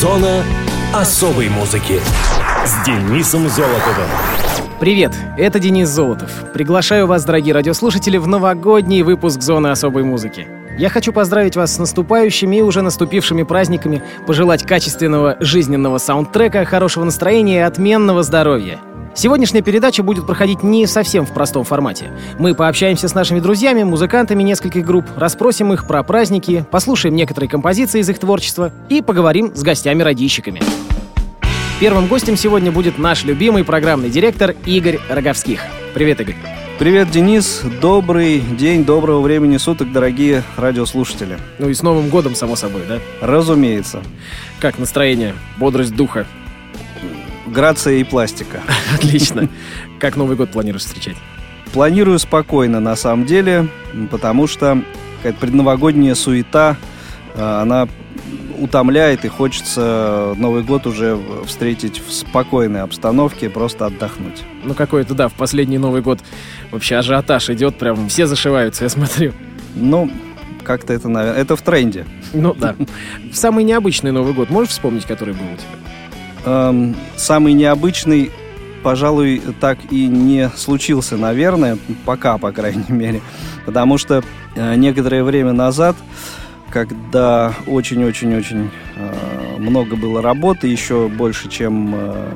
Зона особой музыки с Денисом Золотовым. Привет, это Денис Золотов. Приглашаю вас, дорогие радиослушатели, в новогодний выпуск «Зоны особой музыки». Я хочу поздравить вас с наступающими и уже наступившими праздниками, пожелать качественного жизненного саундтрека, хорошего настроения и отменного здоровья. Сегодняшняя передача будет проходить не совсем в простом формате. Мы пообщаемся с нашими друзьями, музыкантами нескольких групп, расспросим их про праздники, послушаем некоторые композиции из их творчества и поговорим с гостями-радищиками. Первым гостем сегодня будет наш любимый программный директор Игорь Роговских. Привет, Игорь. Привет, Денис. Добрый день, доброго времени суток, дорогие радиослушатели. Ну и с Новым годом, само собой, да? Разумеется. Как настроение, бодрость духа? Грация и пластика. Отлично. Как Новый год планируешь встречать? Планирую спокойно, на самом деле, потому что какая-то предновогодняя суета, э, она утомляет и хочется Новый год уже встретить в спокойной обстановке, просто отдохнуть. Ну какой-то, да, в последний Новый год вообще ажиотаж идет, прям все зашиваются, я смотрю. Ну, как-то это, наверное, это в тренде. Ну да. Самый необычный Новый год можешь вспомнить, который был у тебя? Эм, самый необычный, пожалуй, так и не случился, наверное, пока, по крайней мере. Потому что э, некоторое время назад, когда очень-очень-очень э, много было работы, еще больше, чем э,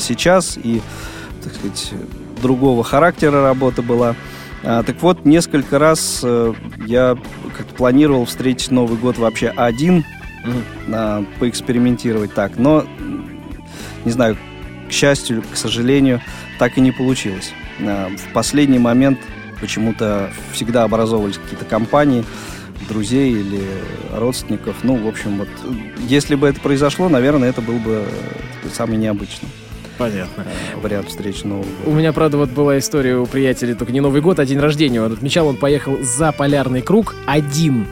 сейчас, и, так сказать, другого характера работа была, а, так вот, несколько раз э, я как планировал встретить Новый год вообще один, mm-hmm. поэкспериментировать так. Но, не знаю, к счастью, к сожалению, так и не получилось. А, в последний момент почему-то всегда образовывались какие-то компании, друзей или родственников. Ну, в общем, вот, если бы это произошло, наверное, это был бы э, самый необычный. Понятно. Вариант встречи Нового года. У меня, правда, вот была история у приятелей, только не Новый год, а день рождения. Он отмечал, он поехал за полярный круг один.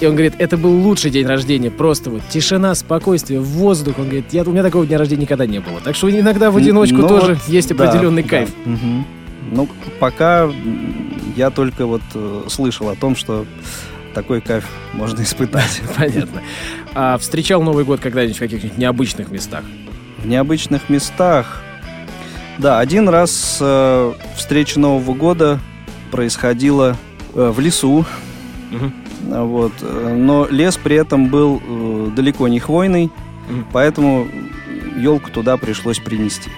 И он говорит, это был лучший день рождения. Просто вот тишина, спокойствие, воздух. Он говорит, я, у меня такого дня рождения никогда не было. Так что иногда в одиночку ну, тоже вот, есть определенный да, кайф. Да. Угу. Ну, пока я только вот э, слышал о том, что такой кайф можно испытать. Понятно. А встречал Новый год когда-нибудь в каких-нибудь необычных местах? В необычных местах. Да, один раз э, встреча Нового года происходила э, в лесу. Угу. Вот. Но лес при этом был э, далеко не хвойный, угу. поэтому елку туда пришлось принести.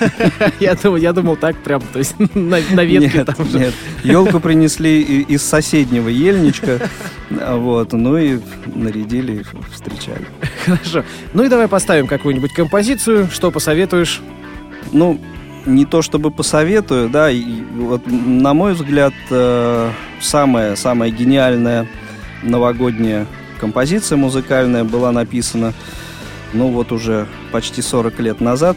Я думал, я думал так прям, то есть на, на ветке нет, там же. Нет, елку принесли из соседнего ельничка, вот, ну и нарядили, встречали. Хорошо. Ну и давай поставим какую-нибудь композицию, что посоветуешь? Ну, не то чтобы посоветую, да, и вот на мой взгляд э, самая самая гениальная новогодняя композиция музыкальная была написана ну вот уже почти 40 лет назад.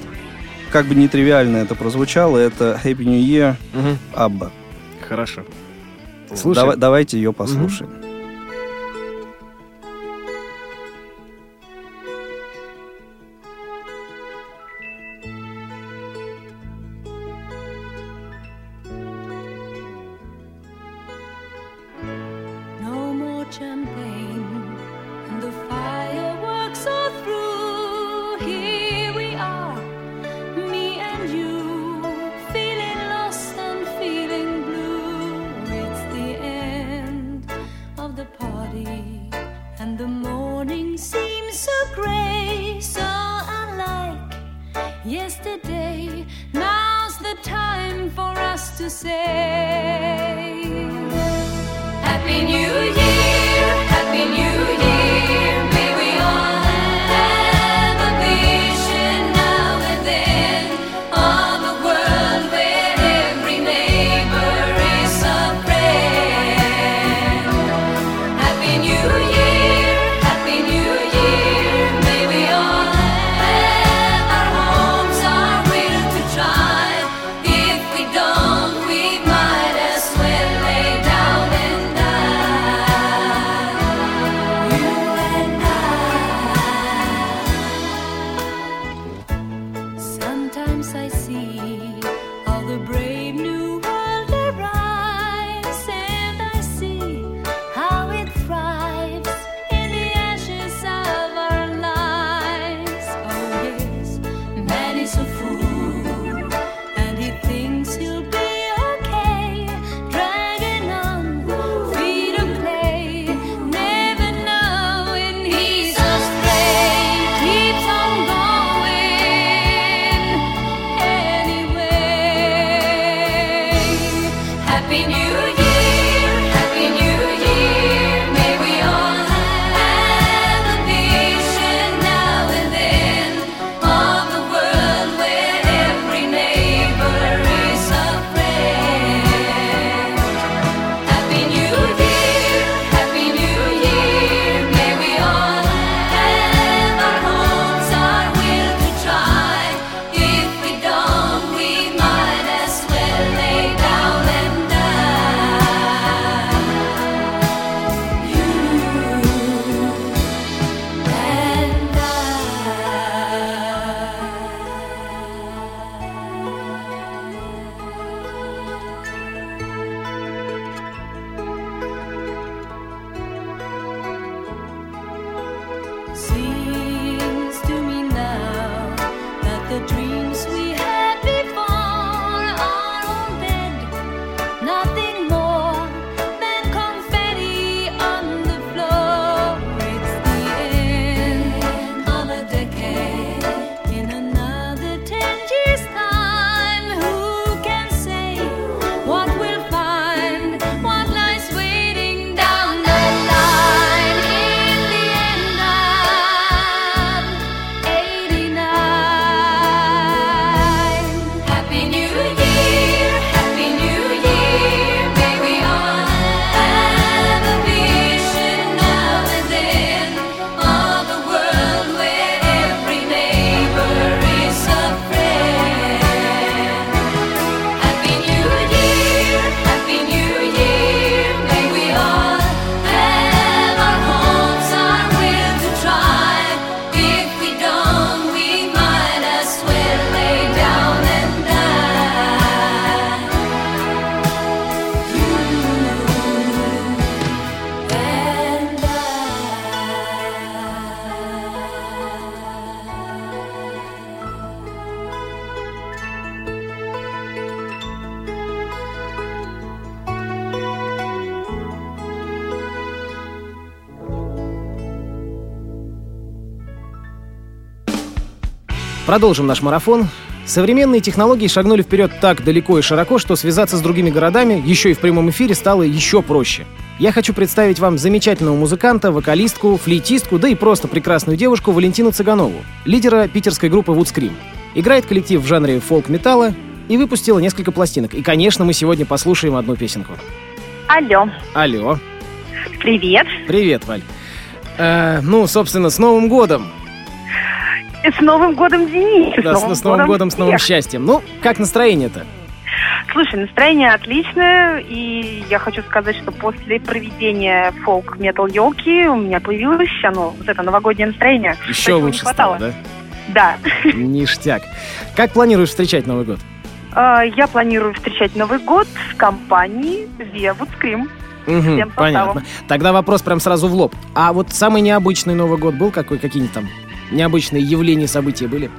Как бы нетривиально это прозвучало, это Happy New Year угу. Абба. Хорошо. Слушай. давайте ее послушаем. Угу. Продолжим наш марафон. Современные технологии шагнули вперед так далеко и широко, что связаться с другими городами, еще и в прямом эфире, стало еще проще. Я хочу представить вам замечательного музыканта, вокалистку, флейтистку, да и просто прекрасную девушку Валентину Цыганову, лидера питерской группы Woodskream. Играет коллектив в жанре фолк-металла и выпустила несколько пластинок. И, конечно, мы сегодня послушаем одну песенку. Алло. Алло. Привет. Привет, Валь. Э, ну, собственно, с Новым годом! С Новым годом, Денис! Да, с, с Новым годом, с новым счастьем. Ну, как настроение-то? Слушай, настроение отличное, и я хочу сказать, что после проведения фолк-метал елки у меня появилось оно, вот это новогоднее настроение. Еще лучше стало, да? Да. Ништяк. Как планируешь встречать Новый год? А, я планирую встречать Новый год в компании Via Woodskrim. Угу, понятно. Тогда вопрос прям сразу в лоб. А вот самый необычный Новый год был какой? Какие-нибудь там необычные явления, события были?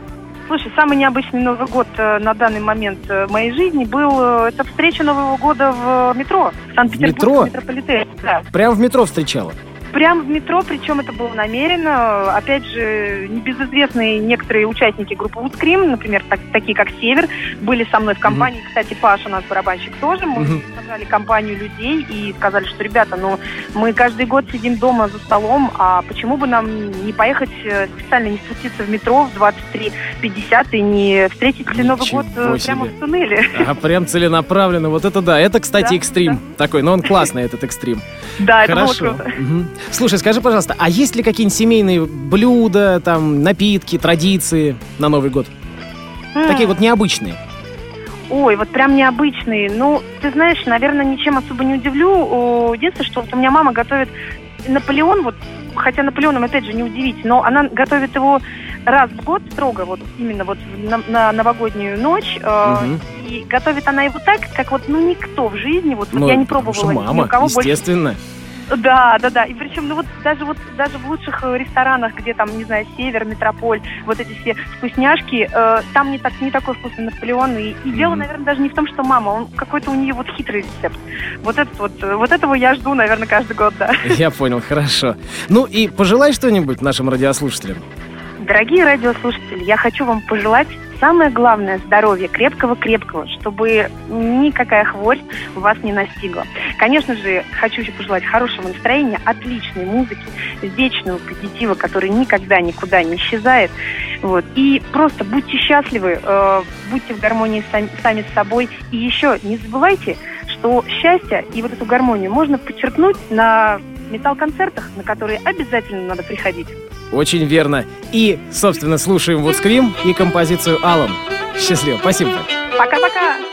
Слушай, самый необычный Новый год э, на данный момент э, в моей жизни был э, это встреча Нового года в метро. В Санкт-Петербургском метрополитене. Да. Прям в метро встречала? Прямо в метро, причем это было намеренно. Опять же, небезызвестные некоторые участники группы Woodskrim, например, так, такие как Север, были со мной в компании. Mm-hmm. Кстати, Паша, наш барабанщик, тоже. Мы mm-hmm. собрали компанию людей и сказали, что, ребята, ну, мы каждый год сидим дома за столом, а почему бы нам не поехать э, специально, не спуститься в метро в 23.50 и не встретить Ничего Новый год э, себе. прямо в туннеле? А прям целенаправленно. Вот это да. Это, кстати, да, экстрим да. такой, но он классный, этот экстрим. Да, это было круто. Слушай, скажи, пожалуйста, а есть ли какие-нибудь семейные блюда, там, напитки, традиции на Новый год? Mm. Такие вот необычные. Ой, вот прям необычные. Ну, ты знаешь, наверное, ничем особо не удивлю. Единственное, что вот у меня мама готовит Наполеон, вот, хотя Наполеоном, опять же, не удивить, но она готовит его раз в год строго, вот именно вот на, на новогоднюю ночь. Э, угу. И готовит она его так, как вот ну никто в жизни, вот, ну, вот я не пробовала мама, ни у кого естественно. больше. Да, да, да. И причем, ну вот даже вот даже в лучших э, ресторанах, где там, не знаю, Север, Метрополь, вот эти все вкусняшки, э, там не так не такой вкусный Наполеон. И, и дело, наверное, даже не в том, что мама, он какой-то у нее вот хитрый рецепт. Вот этот вот, э, вот этого я жду, наверное, каждый год, да. Я понял, хорошо. Ну и пожелай что-нибудь нашим радиослушателям. Дорогие радиослушатели, я хочу вам пожелать самое главное – здоровья, крепкого-крепкого, чтобы никакая хворь вас не настигла. Конечно же, хочу еще пожелать хорошего настроения, отличной музыки, вечного позитива, который никогда никуда не исчезает. Вот. И просто будьте счастливы, э, будьте в гармонии сами, сами с собой. И еще не забывайте, что счастье и вот эту гармонию можно подчеркнуть на металл-концертах, на которые обязательно надо приходить. Очень верно. И, собственно, слушаем вот скрим и композицию Алан. Счастливо. Спасибо. Пока-пока.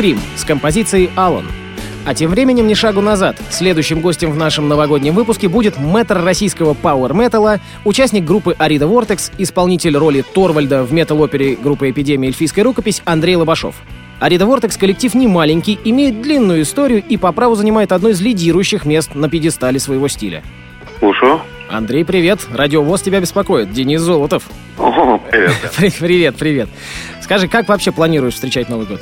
Scream с композицией «Аллан». А тем временем ни шагу назад. Следующим гостем в нашем новогоднем выпуске будет мэтр российского пауэр-металла, участник группы Арида Vortex, исполнитель роли Торвальда в метал-опере группы «Эпидемия. Эльфийская рукопись» Андрей Лобашов. Арида Vortex коллектив не маленький, имеет длинную историю и по праву занимает одно из лидирующих мест на пьедестале своего стиля. Слушаю. Андрей, привет. Радиовоз тебя беспокоит. Денис Золотов. О, привет. Привет, привет. Скажи, как вообще планируешь встречать Новый год?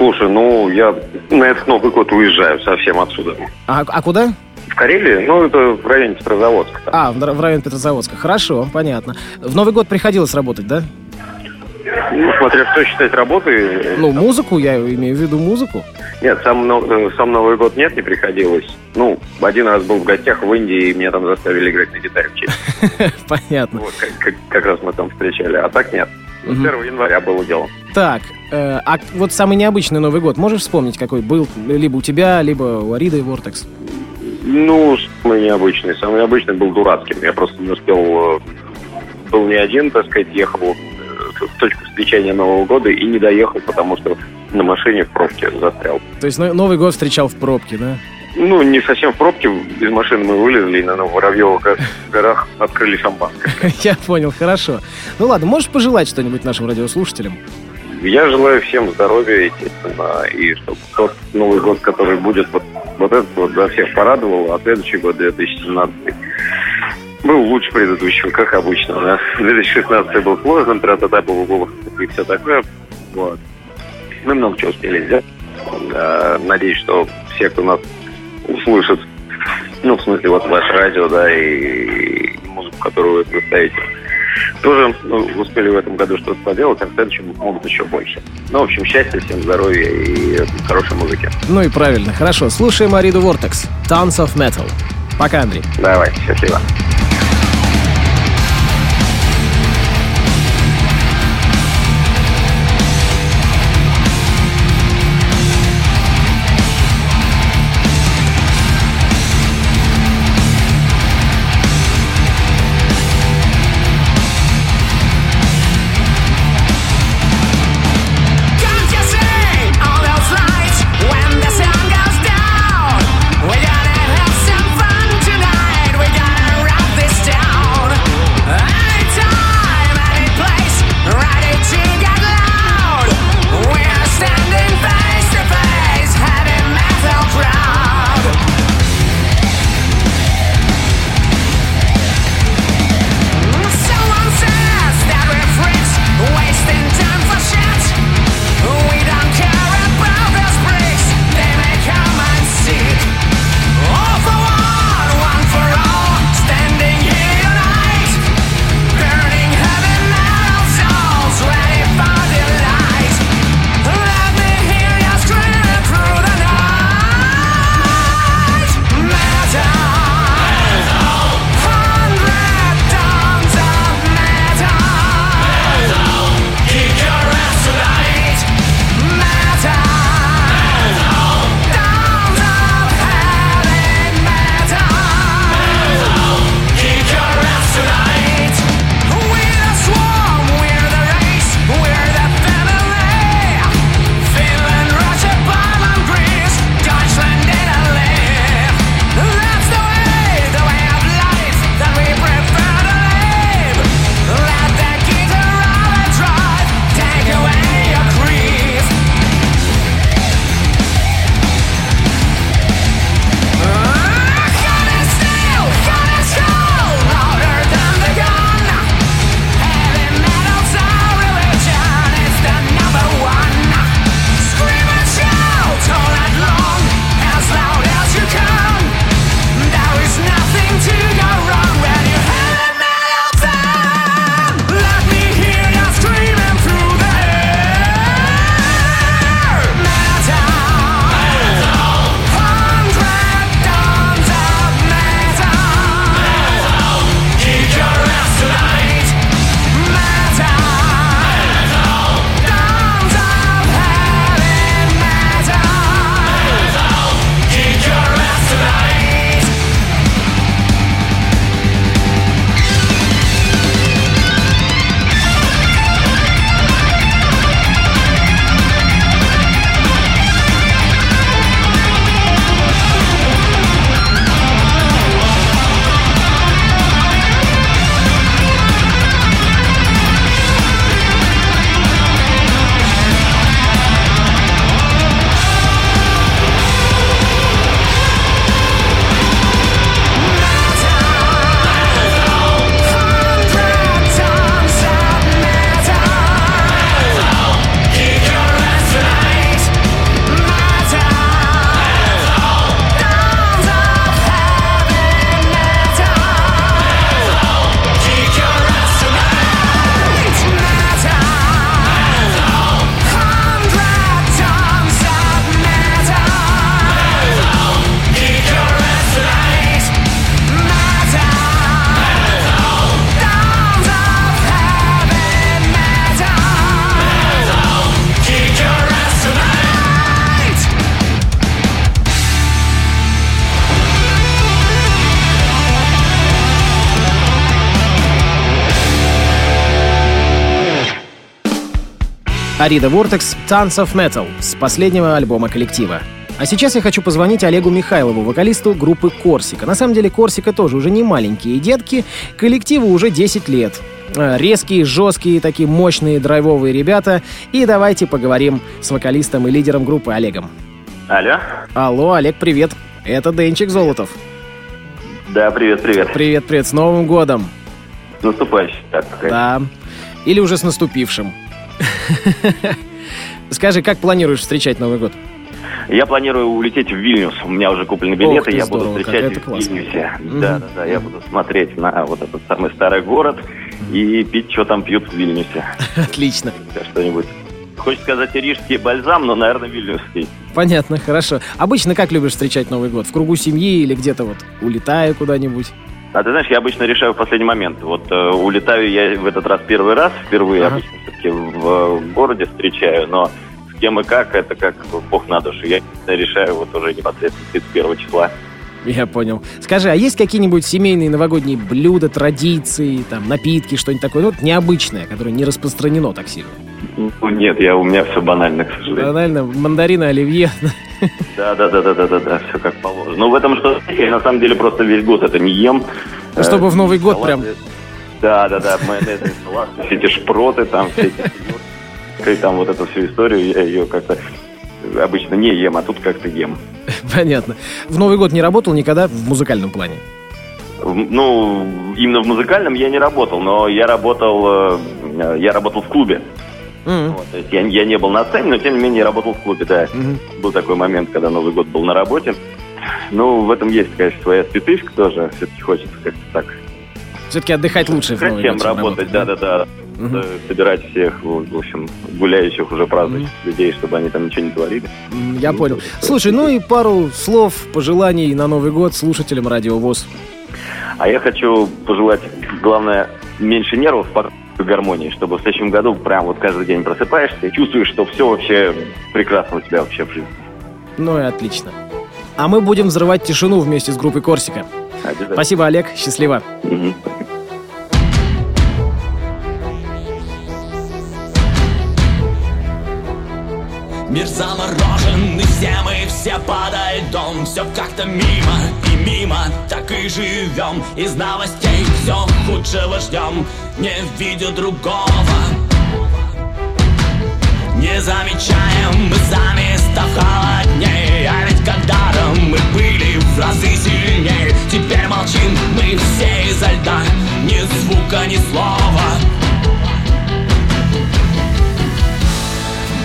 Слушай, ну, я на этот Новый год уезжаю совсем отсюда. А, а куда? В Карелии? Ну, это в районе Петрозаводска. там. А, в, в район Петрозаводска. Хорошо, понятно. В Новый год приходилось работать, да? Ну, смотря что считать работой. Ну, музыку, я имею в виду музыку. Нет, сам, э, сам Новый год нет, не приходилось. Ну, один раз был в гостях в Индии, и меня там заставили играть на гитаре. Понятно. Вот, как, как- как раз мы там встречали. А так нет. Мгм. 1 января было дело. Так, э, а вот самый необычный Новый год, можешь вспомнить, какой был либо у тебя, либо у Ариды и Вортекс? Ну, самый необычный. Самый необычный был дурацким. Я просто не успел... э, Был не один, так сказать, ехал э, в точку встречания Нового года и не доехал, потому что на машине в пробке застрял. То есть Но- Новый год встречал в пробке, да? Ну, не совсем в пробке. Из машины мы вылезли и на Воробьевых го- горах открыли шампанское. Я понял, хорошо. Ну ладно, можешь пожелать что-нибудь нашим радиослушателям? Я желаю всем здоровья, естественно, и чтобы тот Новый год, который будет, вот, вот этот вот за всех порадовал, а следующий год, 2017, был лучше предыдущего, как обычно. У нас 2016 был сложным, тра-та-та, и все такое. Вот. Мы много чего успели сделать. Э, Надеюсь, что все, кто нас услышит, ну, в смысле, вот ваше радио, да, и, и музыку, которую вы ставите, тоже ну, успели в этом году что-то поделать, а в следующем могут еще больше. Ну, в общем, счастья, всем здоровья и э, хорошей музыки. Ну и правильно, хорошо. Слушаем Ариду Вортекс. Tons of Metal. Пока, Андрей. Давай, счастливо. Арида Vortex Tons of Metal с последнего альбома коллектива. А сейчас я хочу позвонить Олегу Михайлову, вокалисту группы Корсика. На самом деле Корсика тоже уже не маленькие детки, коллективу уже 10 лет. Э, Резкие, жесткие, такие мощные, драйвовые ребята. И давайте поговорим с вокалистом и лидером группы Олегом. Алло. Алло, Олег, привет. Это Денчик Золотов. Да, привет, привет. Привет, привет, с Новым годом. С наступающим. Так, какая- Да. Или уже с наступившим. Скажи, как планируешь встречать Новый год? Я планирую улететь в Вильнюс. У меня уже куплены Ох билеты, ты, я буду здорово, как встречать в. Вильнюсе. Мгм. Да, да, да. Я буду смотреть на вот этот самый старый город и пить, что там пьют в Вильнюсе. Отлично. Что-нибудь. Хочется сказать рижский бальзам, но, наверное, вильнюсский. Понятно, хорошо. Обычно как любишь встречать Новый год? В кругу семьи или где-то вот улетая куда-нибудь? А ты знаешь, я обычно решаю в последний момент. Вот э, улетаю я в этот раз первый раз, впервые Ага. обычно все-таки в э, городе встречаю, но с кем и как, это как бог на душу. Я решаю вот уже непосредственно 31 числа. Я понял. Скажи, а есть какие-нибудь семейные новогодние блюда, традиции, там, напитки, что-нибудь такое, ну, вот необычное, которое не распространено так сильно? Ну, нет, я, у меня все банально, к сожалению. Банально, мандарины, оливье. Да, да, да, да, да, да, да, все как положено. Ну, в этом что я на самом деле просто весь год это не ем. Ну, чтобы в Новый год прям. Да, да, да, майонезные салаты, все эти шпроты, там, все эти там вот эту всю историю, я ее как-то обычно не ем, а тут как-то ем. Понятно. В Новый год не работал никогда в музыкальном плане? Ну, именно в музыкальном я не работал, но я работал, э, я работал в клубе. Вот, то есть я, я не был на сцене, но тем не менее я работал в клубе, да. мгм. Был такой момент, когда Новый год был на работе. Ну, в этом есть, конечно, своя специфика тоже. Все-таки хочется как-то так Все-таки отдыхать лучше в Новый год, работать, да-да-да. Э, Собирать всех, в общем, гуляющих уже празднующих людей, чтобы они там ничего не творили. Я понял. Слушай, ну и пару слов, пожеланий на Новый год слушателям Радио ВОЗ. А я хочу пожелать, главное, меньше нервов, спокойной гармонии, чтобы в следующем году прям вот каждый день просыпаешься и чувствуешь, что все вообще прекрасно у тебя вообще в жизни. Ну и отлично. А мы будем взрывать тишину вместе с группой Корсика. Спасибо, Олег. Счастливо. Мгм. Мир заморожен, и все мы все под льдом Все как-то мимо и мимо, так и живем. Из новостей все худшего ждем, не видя другого. Не замечаем мы сами, став холоднее. А ведь когда-то мы были в разы сильнее? Теперь молчим мы все изо льда, ни звука, ни слова.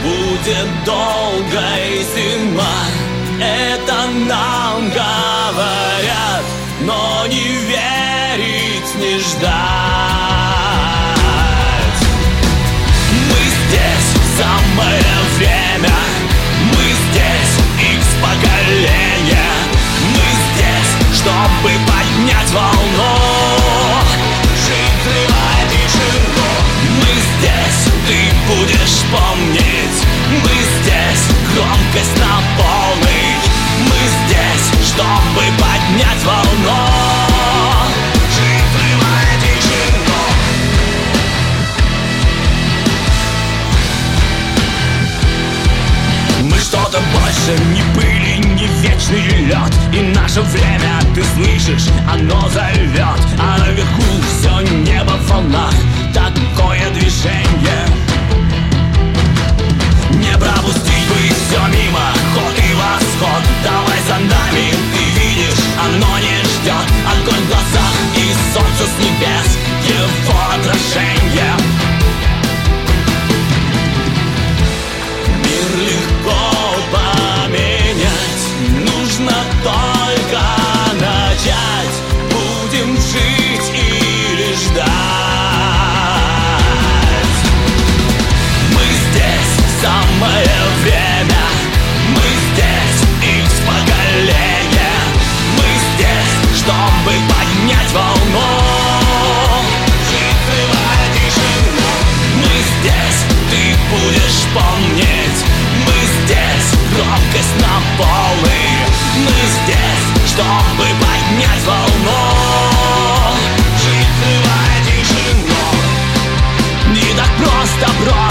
Будет долго и зима Это нам говорят Но не верить, не ждать. Мы здесь в самое время Мы здесь X поколения. Мы здесь, чтобы поднять волну. Жить, тишину Мы здесь, ты будешь помнить. Мы здесь, громкость на поднять волну Мы что-то больше не были, не вечный лед. И наше время, ты слышишь, оно зовет. А наверху все небо в волнах солнце с небес Его отражение Мир легко поменять, нужно только начать. Будем жить или ждать. Помнить Мы здесь, громкость на полный Мы здесь, чтобы поднять волну. Жить, взрывая тишину Не так просто, просто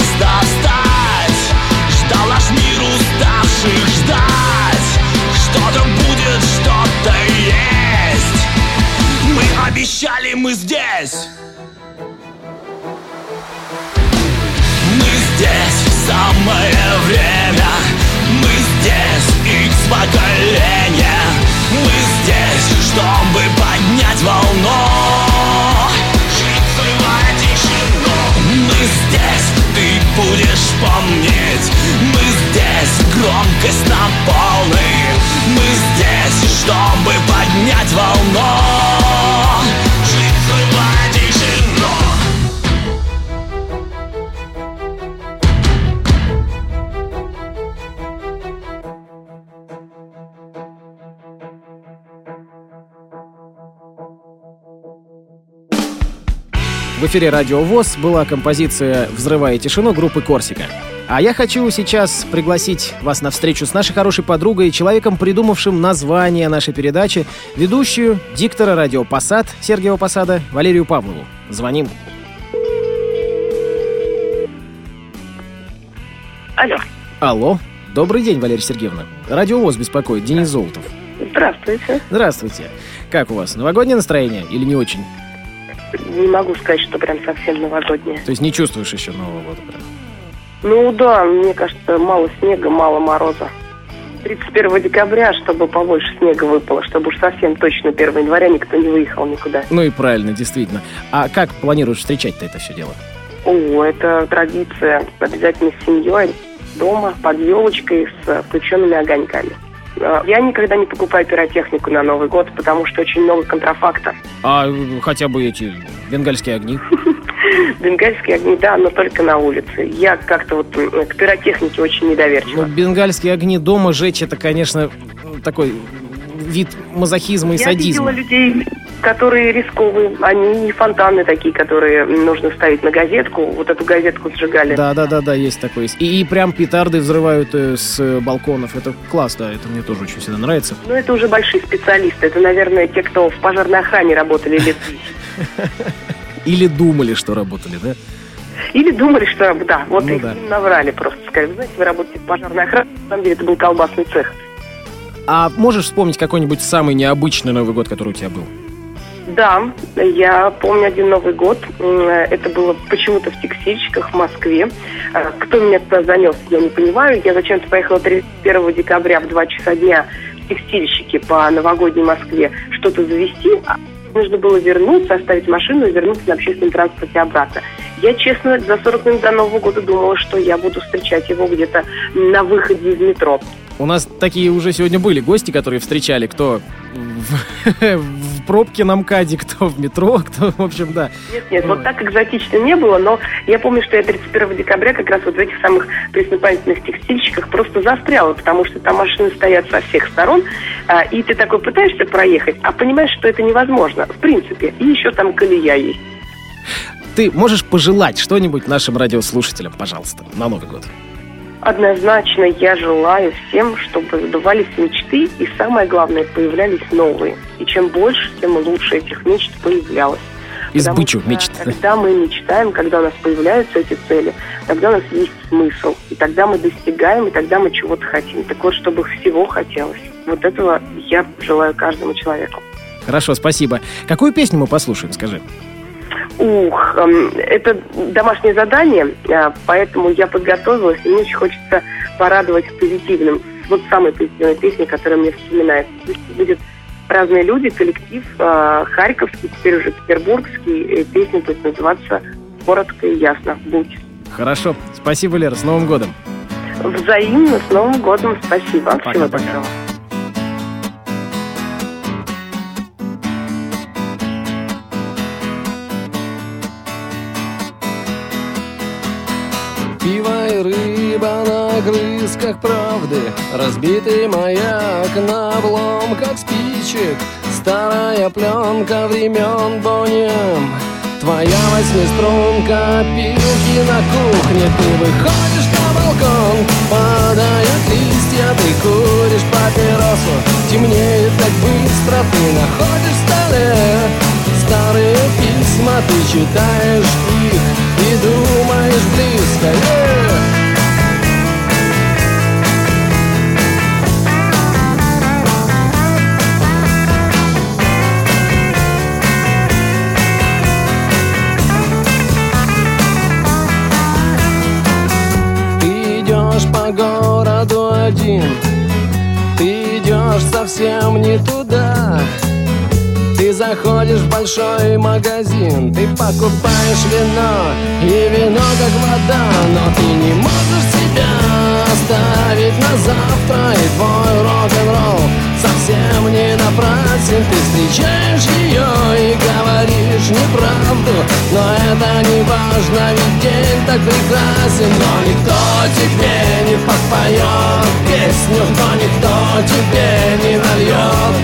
В эфире Радио ВОЗ была композиция «Взрывая тишину» группы «Корсика». А я хочу сейчас пригласить вас на встречу с нашей хорошей подругой, человеком, придумавшим название нашей передачи, ведущую, диктора радио «Посад» Сергеева Посада Валерию Павлову. Звоним. Алло. Алло. Добрый день, Валерия Сергеевна. Радио ВОЗ беспокоит. Денис Золотов. Здравствуйте. Здравствуйте. Как у вас? Новогоднее настроение или не очень? Не могу сказать, что прям совсем новогоднее. То есть не чувствуешь еще Нового года? Прям? Ну да, мне кажется, мало снега, мало мороза. 31 декабря, чтобы побольше снега выпало, чтобы уж совсем точно 1 января никто не выехал никуда. Ну и правильно, действительно. А как планируешь встречать-то это все дело? О, это традиция. Обязательно с семьей, дома, под елочкой с включенными огоньками. А, Я никогда не покупаю пиротехнику на Новый год, потому что очень много контрафакта. А э, хотя бы эти бенгальские огни? Бенгальские огни, да, но только на улице. Я как-то вот к пиротехнике очень Ну, недоверчива. бенгальские огни дома жечь, это, конечно, такой вид мазохизма и Я садизма. видела людей, которые рисковые. Они не фонтаны такие, которые нужно ставить на газетку. Вот эту газетку сжигали. Да, да, да, да, есть такое. есть. И, и прям петарды взрывают э, с э, балконов. Это класс, да, это мне тоже очень всегда нравится. Но это уже большие специалисты. Это, наверное, те, кто в пожарной охране работали лет 10. Или думали, что работали, да? Или думали, что да, вот Ну их да. наврали просто. Сказали, знаете, вы работаете в пожарной охране. На самом деле это был колбасный цех. А можешь вспомнить какой-нибудь самый необычный Новый год, который у тебя был? Да, я помню один Новый год. Это было почему-то в текстильщиках в Москве. А, Кто меня туда занес, я не понимаю. Я зачем-то поехала 31 декабря в 2 часа дня в текстильщики по новогодней Москве что-то завести. Нужно было вернуться, оставить машину и вернуться на общественном транспорте обратно. Я, честно, за 40 минут до Нового года думала, что я буду встречать его где-то на выходе из метро. У нас такие уже сегодня были гости, которые встречали, кто в, в пробке на МКАДе, кто в метро, кто, в общем, да. Нет, нет, вот так экзотично не было, но я помню, что я 31 декабря как раз вот в этих самых преснопамятных текстильщиках просто застряла, потому что там машины стоят со всех сторон, а, и ты такой пытаешься проехать, а понимаешь, что это невозможно, в принципе, и еще там колея есть. Ты можешь пожелать что-нибудь нашим радиослушателям, пожалуйста, на Новый год? Однозначно я желаю всем, чтобы сбывались мечты, и самое главное, появлялись новые. И чем больше, тем лучше этих мечт появлялось. Избычу мечт. Когда мы мечтаем, когда у нас появляются эти цели, тогда у нас есть смысл. И тогда мы достигаем, и тогда мы чего-то хотим. Так вот, чтобы всего хотелось. Вот этого я желаю каждому человеку. Хорошо, спасибо. Какую песню мы послушаем, скажи? Ух, это домашнее задание, а, поэтому я подготовилась, и мне очень хочется порадовать позитивным. Вот самой позитивной песней, которая мне вспоминается. Пусть будет разные люди, коллектив, э, харьковский, теперь уже петербургский. Песня будет называться «Коротко и ясно. Будь». Хорошо. Спасибо, Лера. С Новым годом. Взаимно, с Новым годом, спасибо. Всего Пока-пока. доброго. Крысках правды. Разбитый маяк на обломках спичек. Старая пленка времен Бонем. Твоя восьмиструнка, пилки на кухне. Ты выходишь на балкон, падают листья Ты куришь папиросу, темнеет так быстро Ты находишь в столе. Старые письма Ты читаешь их и думаешь близко не туда. Ты заходишь в большой магазин Ты покупаешь вино И вино как вода Но ты не можешь себя оставить на завтра И твой рок-н-ролл совсем не напрасен. Ты встречаешь ее и говоришь неправду. Но это не важно, ведь день так прекрасен. Но никто тебе не подпоет песню Но никто тебе не нальет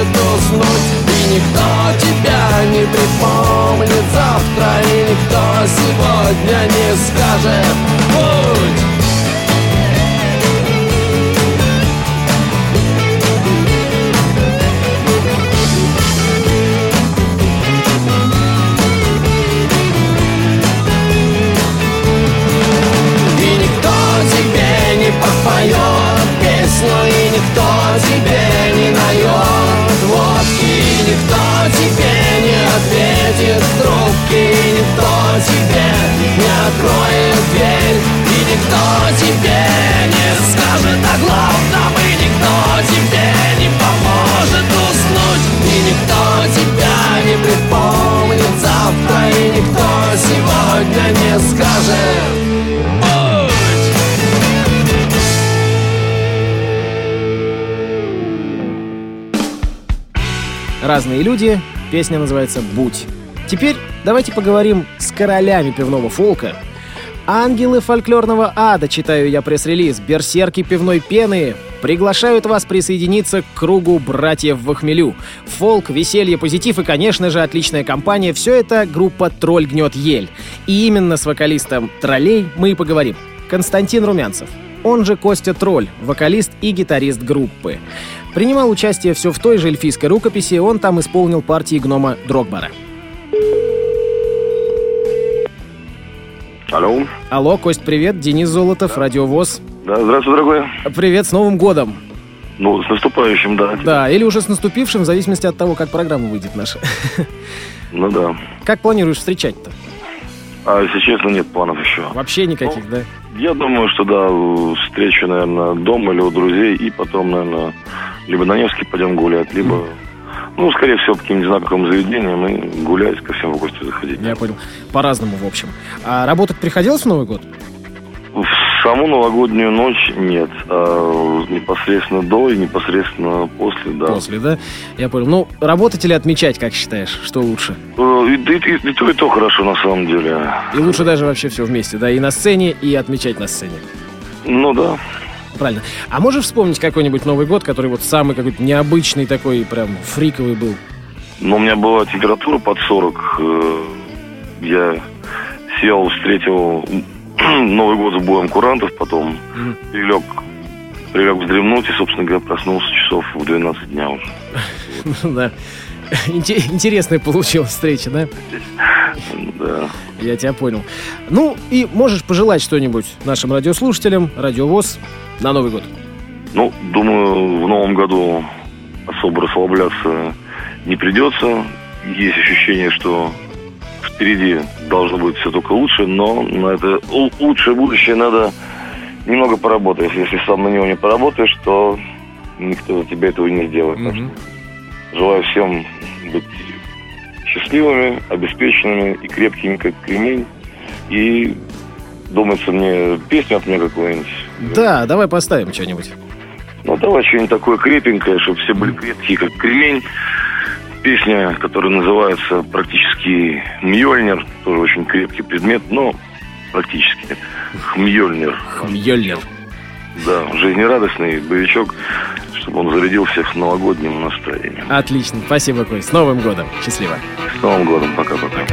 поможет уснуть И никто тебя не припомнит завтра И никто сегодня не скажет «Будь!» Тебе не подпоет песню И никто тебе не И никто тебе не ответит. В трубке И никто тебе не откроет дверь. И никто тебе не скажет о главном И никто тебе не поможет уснуть. И никто тебя не припомнит завтра И никто сегодня не скажет Разные люди. Песня называется «Будь». Теперь давайте поговорим с королями пивного фолка. Ангелы фольклорного ада, читаю я пресс-релиз, берсерки пивной пены приглашают вас присоединиться к кругу братьев в хмелю. Фолк, веселье, позитив и, конечно же, отличная компания – все это группа «Тролль гнет ель». И именно с вокалистом «Троллей» мы и поговорим. Константин Румянцев. Он же Костя Тролль, вокалист и гитарист группы. Принимал участие все в той же эльфийской рукописи, он там исполнил партии гнома Дрогбара. Алло. Алло, Кость, привет, Денис Золотов, Радиовоз. Да, здравствуй, дорогой. Привет, с Новым годом! Ну, с наступающим, да. Да, или уже с наступившим, в зависимости от того, как программа выйдет наша. Ну да. Как планируешь встречать-то? А если честно, нет планов еще. Вообще никаких, да? Я думаю, что да, встречу, наверное, дома или у друзей, и потом, наверное, либо на Невский пойдем гулять, либо, ну, скорее всего, по каким-нибудь знакомым заведениям и гулять, ко всем в гости заходить. Я понял. По-разному, в общем. А работать приходилось в Новый год? В саму новогоднюю ночь нет, а непосредственно до и непосредственно после, да. После, да? Я понял. Ну, работать или отмечать, как считаешь? Что лучше? Э, И, и- и- и то, и то хорошо, на самом деле. И лучше даже вообще все вместе, да? И на сцене, и отмечать на сцене. Ну да. Правильно. А можешь вспомнить какой-нибудь Новый год, который вот самый какой-то необычный такой, прям фриковый был? Но у меня была температура под 40. э, Я сел, встретил Новый год с боем курантов, потом прилег, прилег вздремнуть и, собственно говоря, проснулся часов в 12 дня уже. Ну да. Инте- Интересная получилась встреча, да? Да. Я тебя понял. Ну, и можешь пожелать что-нибудь нашим радиослушателям, радиовоз на Новый год. Ну, думаю, в новом году особо расслабляться не придется. Есть ощущение, что впереди должно быть все только лучше, но на это лучшее будущее надо немного поработать. Если сам на него не поработаешь, то никто за тебя этого не сделает. Что желаю всем быть счастливыми, обеспеченными и крепкими, как кремень. И думается мне песню от меня какую-нибудь. Да, давай поставим что-нибудь. Ну, давай что-нибудь такое крепенькое, чтобы все были крепкие, как кремень. Песня, которая называется практически «Мьёльнир», тоже очень крепкий предмет, но практически «Хмьёльнир». Хмьёльнир. Да, жизнерадостный боевичок, чтобы он зарядил всех новогодним настроением. Отлично. Спасибо, Кость. С Новым годом. Счастливо. С Новым годом, пока-пока.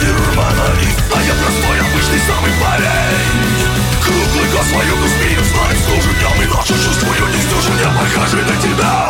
Мьёльнир монолит А я обычный самый парень Круглый год свою успею знать Служу днем и ночью чувствую Не стужу, не похожий на тебя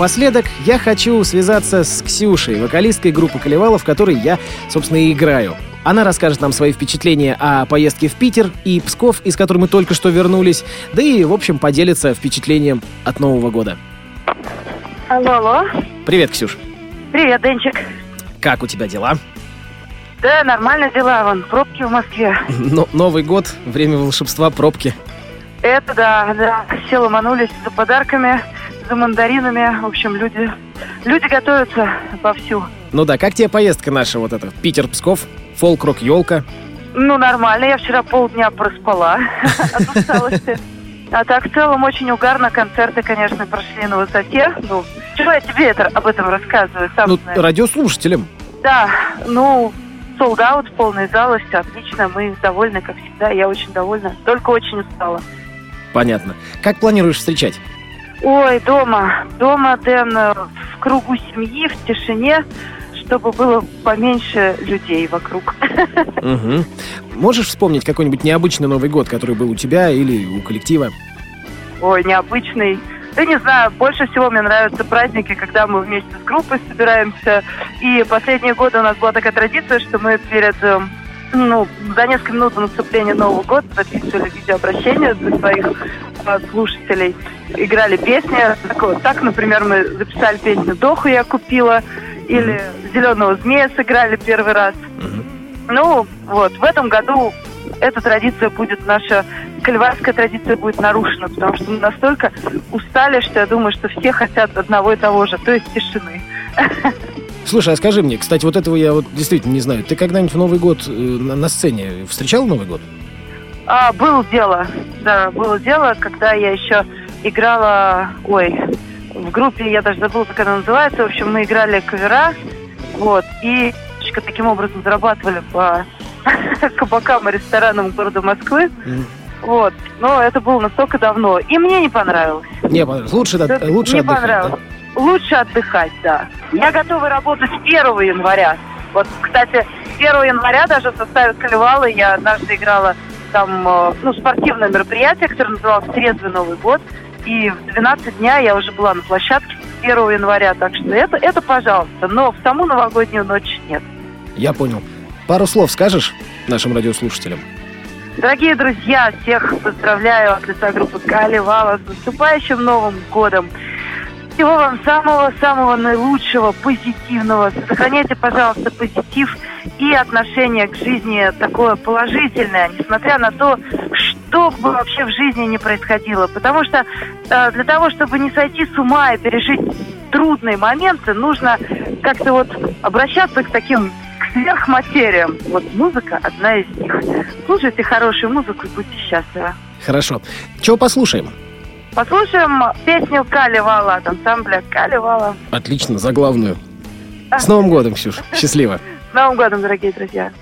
напоследок я хочу связаться с Ксюшей, вокалисткой группы Колевала, в которой я, собственно, и играю. Она расскажет нам свои впечатления о поездке в Питер и Псков, из которой мы только что вернулись, да и, в общем, поделится впечатлением от Нового года. Алло, алло. Привет, Ксюш. Привет, Денчик. Как у тебя дела? Да, нормально дела, вон, пробки в Москве. Но- Новый год, время волшебства, пробки. Это да, да, все ломанулись за подарками, за мандаринами. В общем, люди, люди готовятся вовсю. Ну да, как тебе поездка наша вот эта? Питер-Псков, фолк-рок, елка. Ну, нормально, я вчера полдня проспала от усталости. А так, в целом, очень угарно. Концерты, конечно, прошли на высоте. Ну, чего я тебе это, об этом рассказываю? Сам Ну, знаешь. радиослушателям. Да, ну, out, полный зал, все отлично. Мы довольны, как всегда. Я очень довольна, только очень устала. Понятно. Как планируешь встречать? Ой, дома. Дома, Дэн, э, в кругу семьи, в тишине, чтобы было поменьше людей вокруг. Мгм. Можешь вспомнить какой-нибудь необычный Новый год, который был у тебя или у коллектива? Ой, необычный. Да не знаю, больше всего мне нравятся праздники, когда мы вместе с группой собираемся. И последние годы у нас была такая традиция, что мы перед эм, ну, за несколько минут до наступления Нового года записывали видеообращения для своих э, слушателей, играли песни. Так, вот, так, например, мы записали песню «Доху я купила» или «Зеленого змея» сыграли первый раз. Ну, вот, в этом году эта традиция будет, наша кальварская традиция будет нарушена, потому что мы настолько устали, что я думаю, что все хотят одного и того же, то есть тишины. Слушай, а скажи мне, кстати, вот этого я вот действительно не знаю. Ты когда-нибудь в Новый год э, на, сцене встречал Новый год? А, было дело, да, было дело, когда я еще играла, ой, в группе, я даже забыла, как она называется, в общем, мы играли кавера, вот, и таким образом зарабатывали по кабакам и ресторанам города Москвы, вот, но это было настолько давно, и мне не понравилось. Не, понравилось. лучше, да, лучше не отдыхать, понравилось. Лучше отдыхать, да. Я готова работать с 1 января. Вот, кстати, 1 января даже в составе Калевалы я однажды играла там, э, ну, спортивное мероприятие, которое называлось «Трезвый Новый год». И в 12 дня я уже была на площадке 1 января. Так что это, это пожалуйста. Но в саму новогоднюю ночь нет. Я понял. Пару слов скажешь нашим радиослушателям? Дорогие друзья, всех поздравляю от лица группы Калевала с наступающим Новым годом. Всего вам самого-самого наилучшего, позитивного. Сохраняйте, пожалуйста, позитив и отношение к жизни такое положительное, несмотря на то, что бы вообще в жизни не происходило. Потому что э, для того, чтобы не сойти с ума и пережить трудные моменты, нужно как-то вот обращаться к таким к сверхматериям. Вот музыка одна из них. Слушайте хорошую музыку и будьте счастливы. Хорошо. Чего послушаем? Послушаем песню Калевала от ансамбля Калевала. Отлично, за главную. С Новым годом, Ксюш. Счастливо. С Новым годом, дорогие друзья!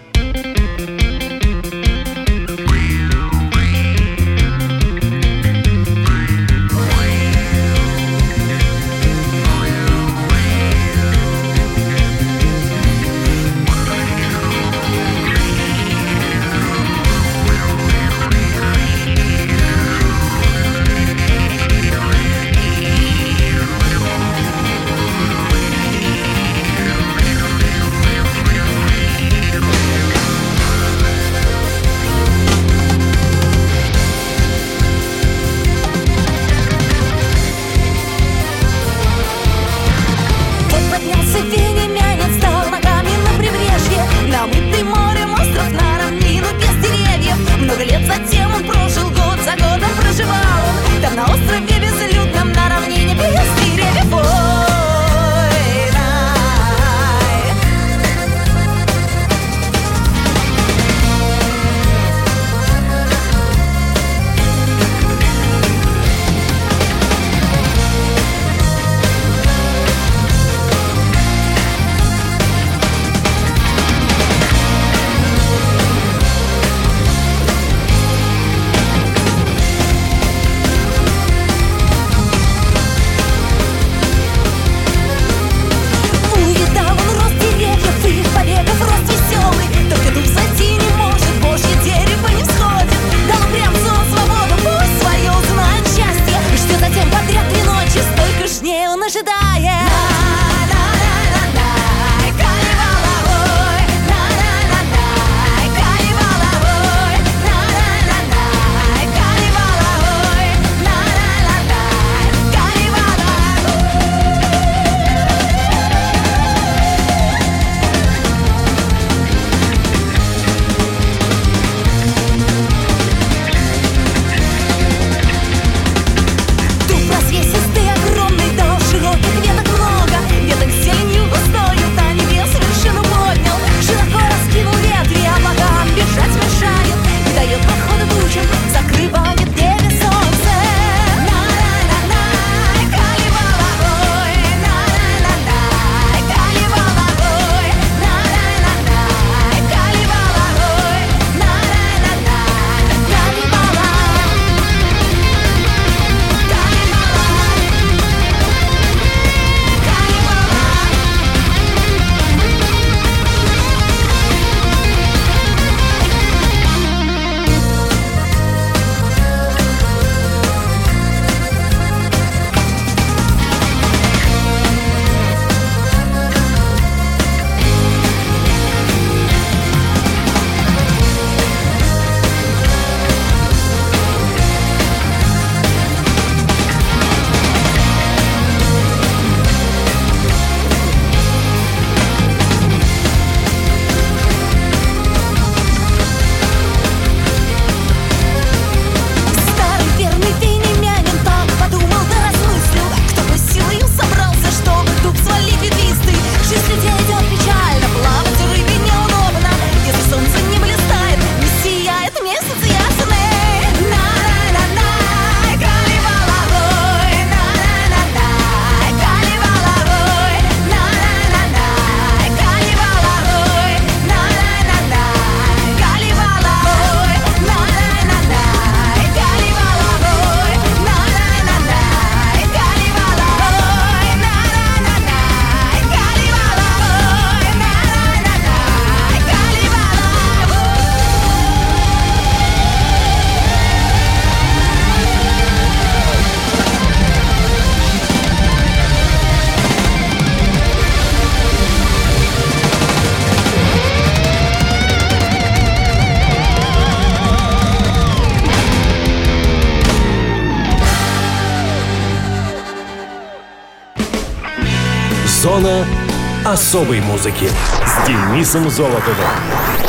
Особой музыки с Денисом Золотовым.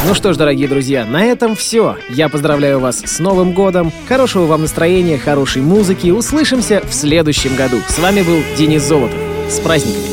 Ну что ж, дорогие друзья, на этом все. Я поздравляю вас с Новым годом. Хорошего вам настроения, хорошей музыки. Услышимся в следующем году. С вами был Денис Золотов. С праздником!